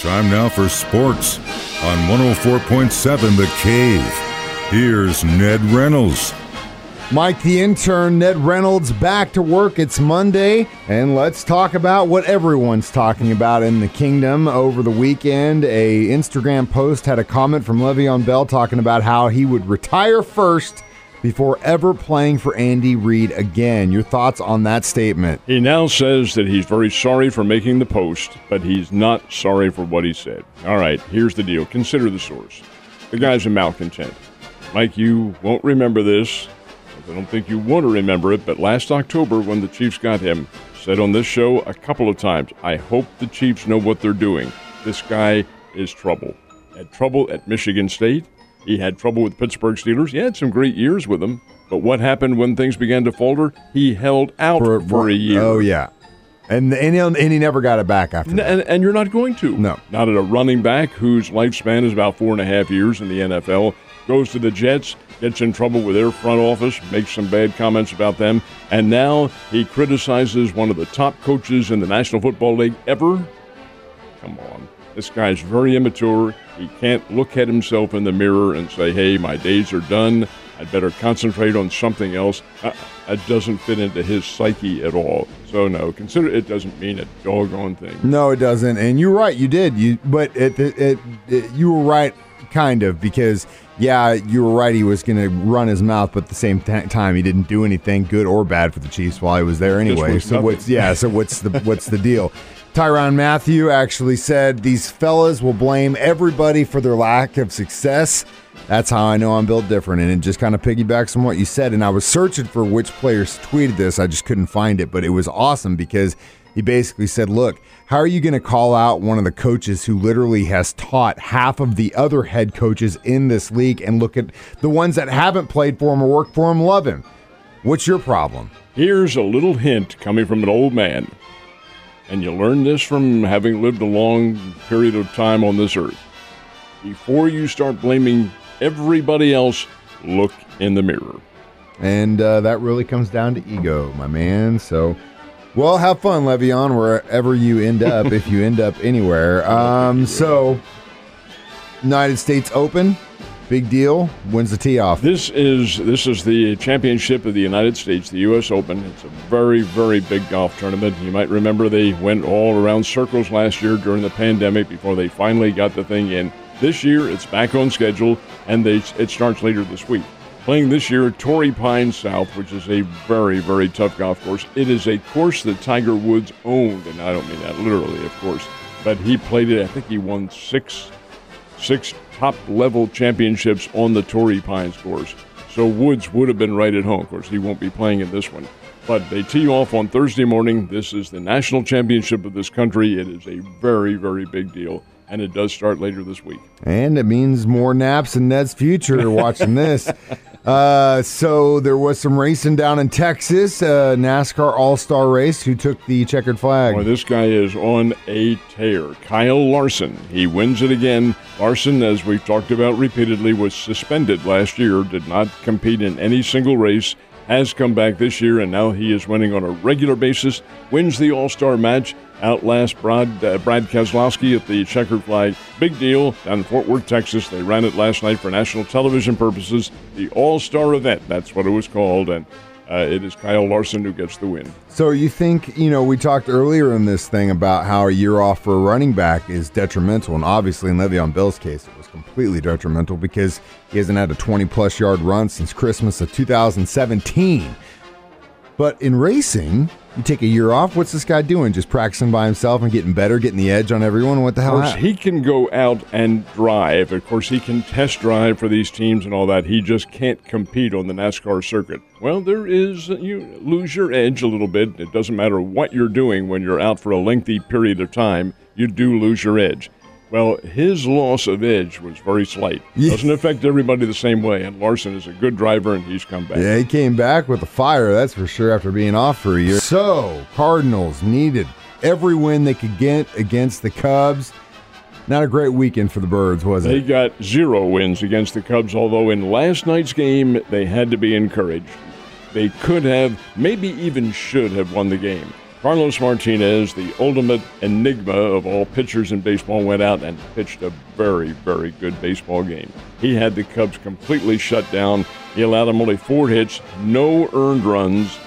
Time now for sports on 104.7 The Cave. Here's Ned Reynolds. Mike the intern, Ned Reynolds, back to work. It's Monday, and let's talk about what everyone's talking about in the kingdom. Over the weekend, a Instagram post had a comment from Le'Veon Bell talking about how he would retire first before ever playing for Andy Reid again. Your thoughts on that statement? He now says that he's very sorry for making the post, but he's not sorry for what he said. All right, here's the deal. Consider the source. The guy's a malcontent. Mike, you won't remember this. I don't think you want to remember it, but last October when the Chiefs got him, said on this show a couple of times, I hope the Chiefs know what they're doing. This guy is trouble. Had trouble at Michigan State, he had trouble with Pittsburgh Steelers. He had some great years with them. But what happened when things began to falter? He held out for, for a year. Oh, yeah. And, and, he, and he never got it back after that. And, and you're not going to. No. Not at a running back whose lifespan is about four and a half years in the NFL. Goes to the Jets, gets in trouble with their front office, makes some bad comments about them, and now he criticizes one of the top coaches in the National Football League ever. Come on. This guy's very immature. He can't look at himself in the mirror and say, hey, my days are done. I'd better concentrate on something else. Uh, that doesn't fit into his psyche at all. So no, consider it doesn't mean a doggone thing. No, it doesn't. And you're right, you did. You but it, it, it, it you were right, kind of, because yeah, you were right. He was going to run his mouth, but at the same t- time, he didn't do anything good or bad for the Chiefs while he was there anyway. so nothing. what's yeah? So what's the what's the deal? Tyrann Mathieu actually said these fellas will blame everybody for their lack of success. That's how I know I'm built different. And it just kind of piggybacks on what you said. And I was searching for which players tweeted this. I just couldn't find it, but it was awesome because he basically said, Look, how are you going to call out one of the coaches who literally has taught half of the other head coaches in this league and look at the ones that haven't played for him or worked for him, love him? What's your problem? Here's a little hint coming from an old man. And you learn this from having lived a long period of time on this earth. Before you start blaming everybody else, look in the mirror. And uh, that really comes down to ego, my man. So, well, have fun, Le'Veon, wherever you end up, if you end up anywhere. Um, so, United States Open, big deal. Wins the tee off. This is this is the championship of the United States, the U.S. Open. It's a very very big golf tournament. You might remember they went all around circles last year during the pandemic before they finally got the thing in. This year it's back on schedule and they, it starts later this week. Playing this year Torrey Pines South, which is a very very tough golf course. It is a course that Tiger Woods owned, and I don't mean that literally, of course, but he played it. I think he won six six top level championships on the Torrey Pines course. So Woods would have been right at home. Of course, he won't be playing in this one. But they tee off on Thursday morning. This is the national championship of this country. It is a very, very big deal. And it does start later this week. And it means more naps in Ned's future watching this. Uh, so there was some racing down in Texas, uh, NASCAR All Star race. Who took the checkered flag? Boy, this guy is on a tear. Kyle Larson. He wins it again. Larson, as we've talked about repeatedly, was suspended last year, did not compete in any single race, has come back this year, and now he is winning on a regular basis, wins the All Star match, outlasts Brad, uh, Brad Keselowski at the checkered flag. Big deal down in Fort Worth, Texas. They ran it last night for national television purposes. The All Star event, that's what it was called, and uh, it is Kyle Larson who gets the win. So you think, you know, we talked earlier in this thing about how a year off for a running back is detrimental, and obviously in Le'Veon Bell's case, it was completely detrimental because he hasn't had a 20 plus yard run since Christmas of 2017. But in racing, you take a year off. What's this guy doing? Just practicing by himself and getting better, getting the edge on everyone? What the Of hell? course, he can go out and drive. Of course, he can test drive for these teams and all that. He just can't compete on the NASCAR circuit. Well, there is, you lose your edge a little bit. It doesn't matter what you're doing when you're out for a lengthy period of time, you do lose your edge. Well, his loss of edge was very slight. Yeah. Doesn't affect everybody the same way. And Larson is a good driver, and he's come back. Yeah, he came back with a fire, that's for sure, after being off for a year. So, Cardinals needed every win they could get against the Cubs. Not a great weekend for the Birds, was They it? They got zero wins against the Cubs, although in last night's game, they had to be encouraged. They could have, maybe even should have won the game. Carlos Martinez, the ultimate enigma of all pitchers in baseball, went out and pitched a very, very good baseball game. He had the Cubs completely shut down. He allowed them only four hits, no earned runs.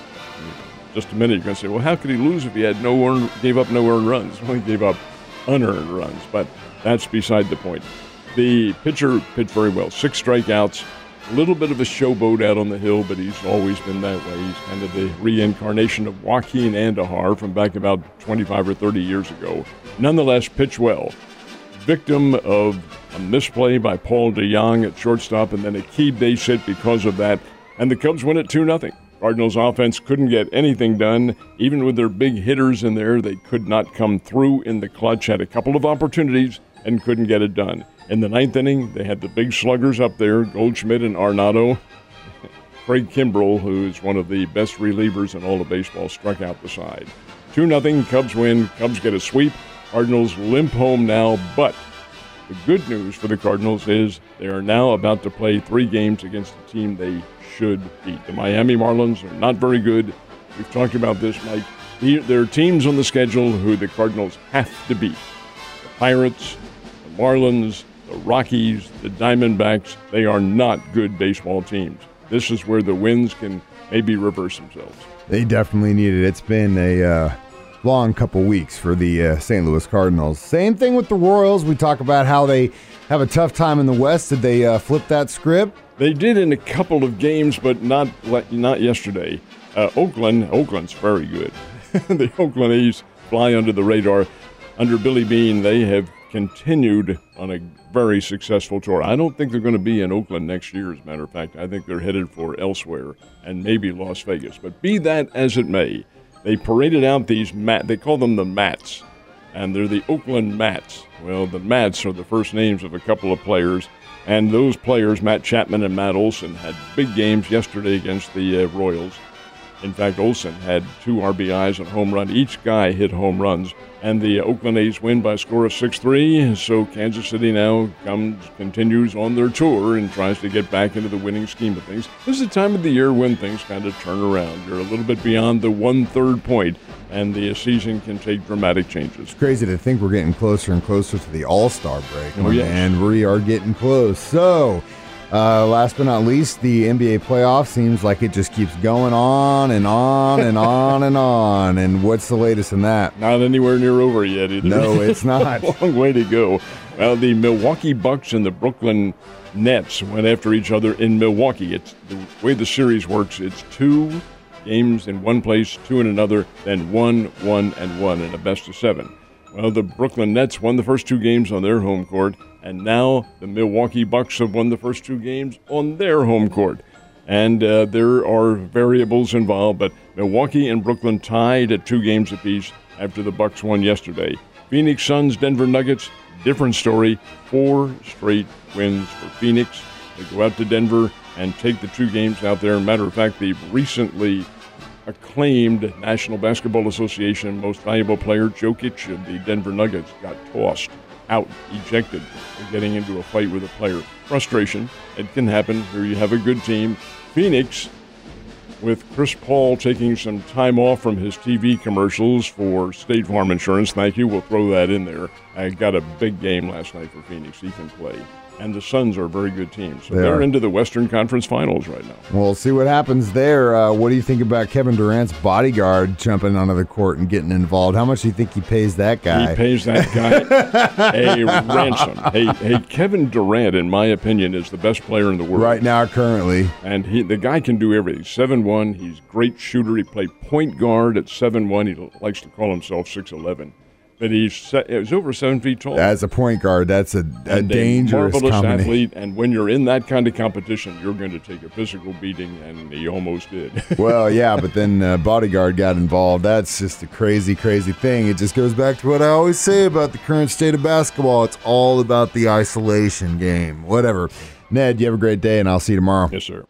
Just a minute, you're going to say, well, how could he lose if he had no earned, gave up no earned runs? Well, he gave up unearned runs, but that's beside the point. The pitcher pitched very well, six strikeouts, a little bit of a showboat out on the hill, but he's always been that way. He's kind of the reincarnation of Joaquin Andujar from back about 25 or 30 years ago. Nonetheless, pitch well. Victim of a misplay by Paul DeJong at shortstop and then a key base hit because of that. And the Cubs win it 2 0. Cardinals offense couldn't get anything done. Even with their big hitters in there, they could not come through in the clutch. Had a couple of opportunities and couldn't get it done. In the ninth inning, they had the big sluggers up there, Goldschmidt and Arenado. Craig Kimbrel, who's one of the best relievers in all of baseball, struck out the side. 2 0, Cubs win. Cubs get a sweep. Cardinals limp home now, but the good news for the Cardinals is they are now about to play three games against a team they should beat. The Miami Marlins are not very good. We've talked about this, Mike. There are teams on the schedule who the Cardinals have to beat. The Pirates, the Marlins, the Rockies, the Diamondbacks, they are not good baseball teams. This is where the wins can maybe reverse themselves. They definitely need it. It's been a uh, long couple weeks for the uh, St. Louis Cardinals. Same thing with the Royals. We talk about how they have a tough time in the West. Did they uh, flip that script? They did in a couple of games, but not not yesterday. Uh, Oakland, Oakland's very good. the Oakland A's fly under the radar. Under Billy Beane, they have continued on a very successful tour. I don't think they're going to be in Oakland next year, as a matter of fact. I think they're headed for elsewhere and maybe Las Vegas. But be that as it may, they paraded out these mat. They call them the Mats, and they're the Oakland Mats. Well, the Mats are the first names of a couple of players, and those players, Matt Chapman and Matt Olson, had big games yesterday against the uh, Royals. In fact, Olson had two RBIs and home run. Each guy hit home runs. And the Oakland A's win by a score of 6 3. So Kansas City now comes, continues on their tour and tries to get back into the winning scheme of things. This is the time of the year when things kind of turn around. You're a little bit beyond the one third point, and the season can take dramatic changes. It's crazy to think we're getting closer and closer to the All Star break. Oh, yes. And we are getting close. So. Uh, last but not least, the NBA playoff seems like it just keeps going on and on and on and on. And what's the latest in that? Not anywhere near over yet either. No, it's not. Long way to go. Well, the Milwaukee Bucks and the Brooklyn Nets went after each other in Milwaukee. It's the way the series works. It's two games in one place, two in another, then one, one, and one in a best of seven. Well, the Brooklyn Nets won the first two games on their home court, and now the Milwaukee Bucks have won the first two games on their home court. And uh, there are variables involved, but Milwaukee and Brooklyn tied at two games apiece after the Bucks won yesterday. Phoenix Suns, Denver Nuggets, different story. Four straight wins for Phoenix. They go out to Denver and take the two games out there. Matter of fact, the recently acclaimed National Basketball Association most valuable player, Jokic of the Denver Nuggets, got tossed out, ejected for getting into a fight with a player. Frustration. It can happen. Here you have a good team. Phoenix, with Chris Paul taking some time off from his TV commercials for State Farm Insurance. Thank you. We'll throw that in there. I got a big game last night for Phoenix. He can play and the Suns are a very good team. So they are into the Western Conference Finals right now. We'll see what happens there. Uh, what do you think about Kevin Durant's bodyguard jumping onto the court and getting involved? How much do you think he pays that guy? He pays that guy a ransom. Hey, hey, Kevin Durant, in my opinion, is the best player in the world right now, currently. And he, the guy can do everything. Seven one. He's great shooter. He played point guard at seven one. He likes to call himself six eleven but he's it was over seven feet tall. As a point guard, that's a, a dangerous a marvelous athlete. And when you're in that kind of competition, you're going to take a physical beating, and he almost did. well, yeah, but then uh, bodyguard got involved. That's just a crazy, crazy thing. It just goes back to what I always say about the current state of basketball. It's all about the isolation game. Whatever. Ned, you have a great day, and I'll see you tomorrow. Yes, sir.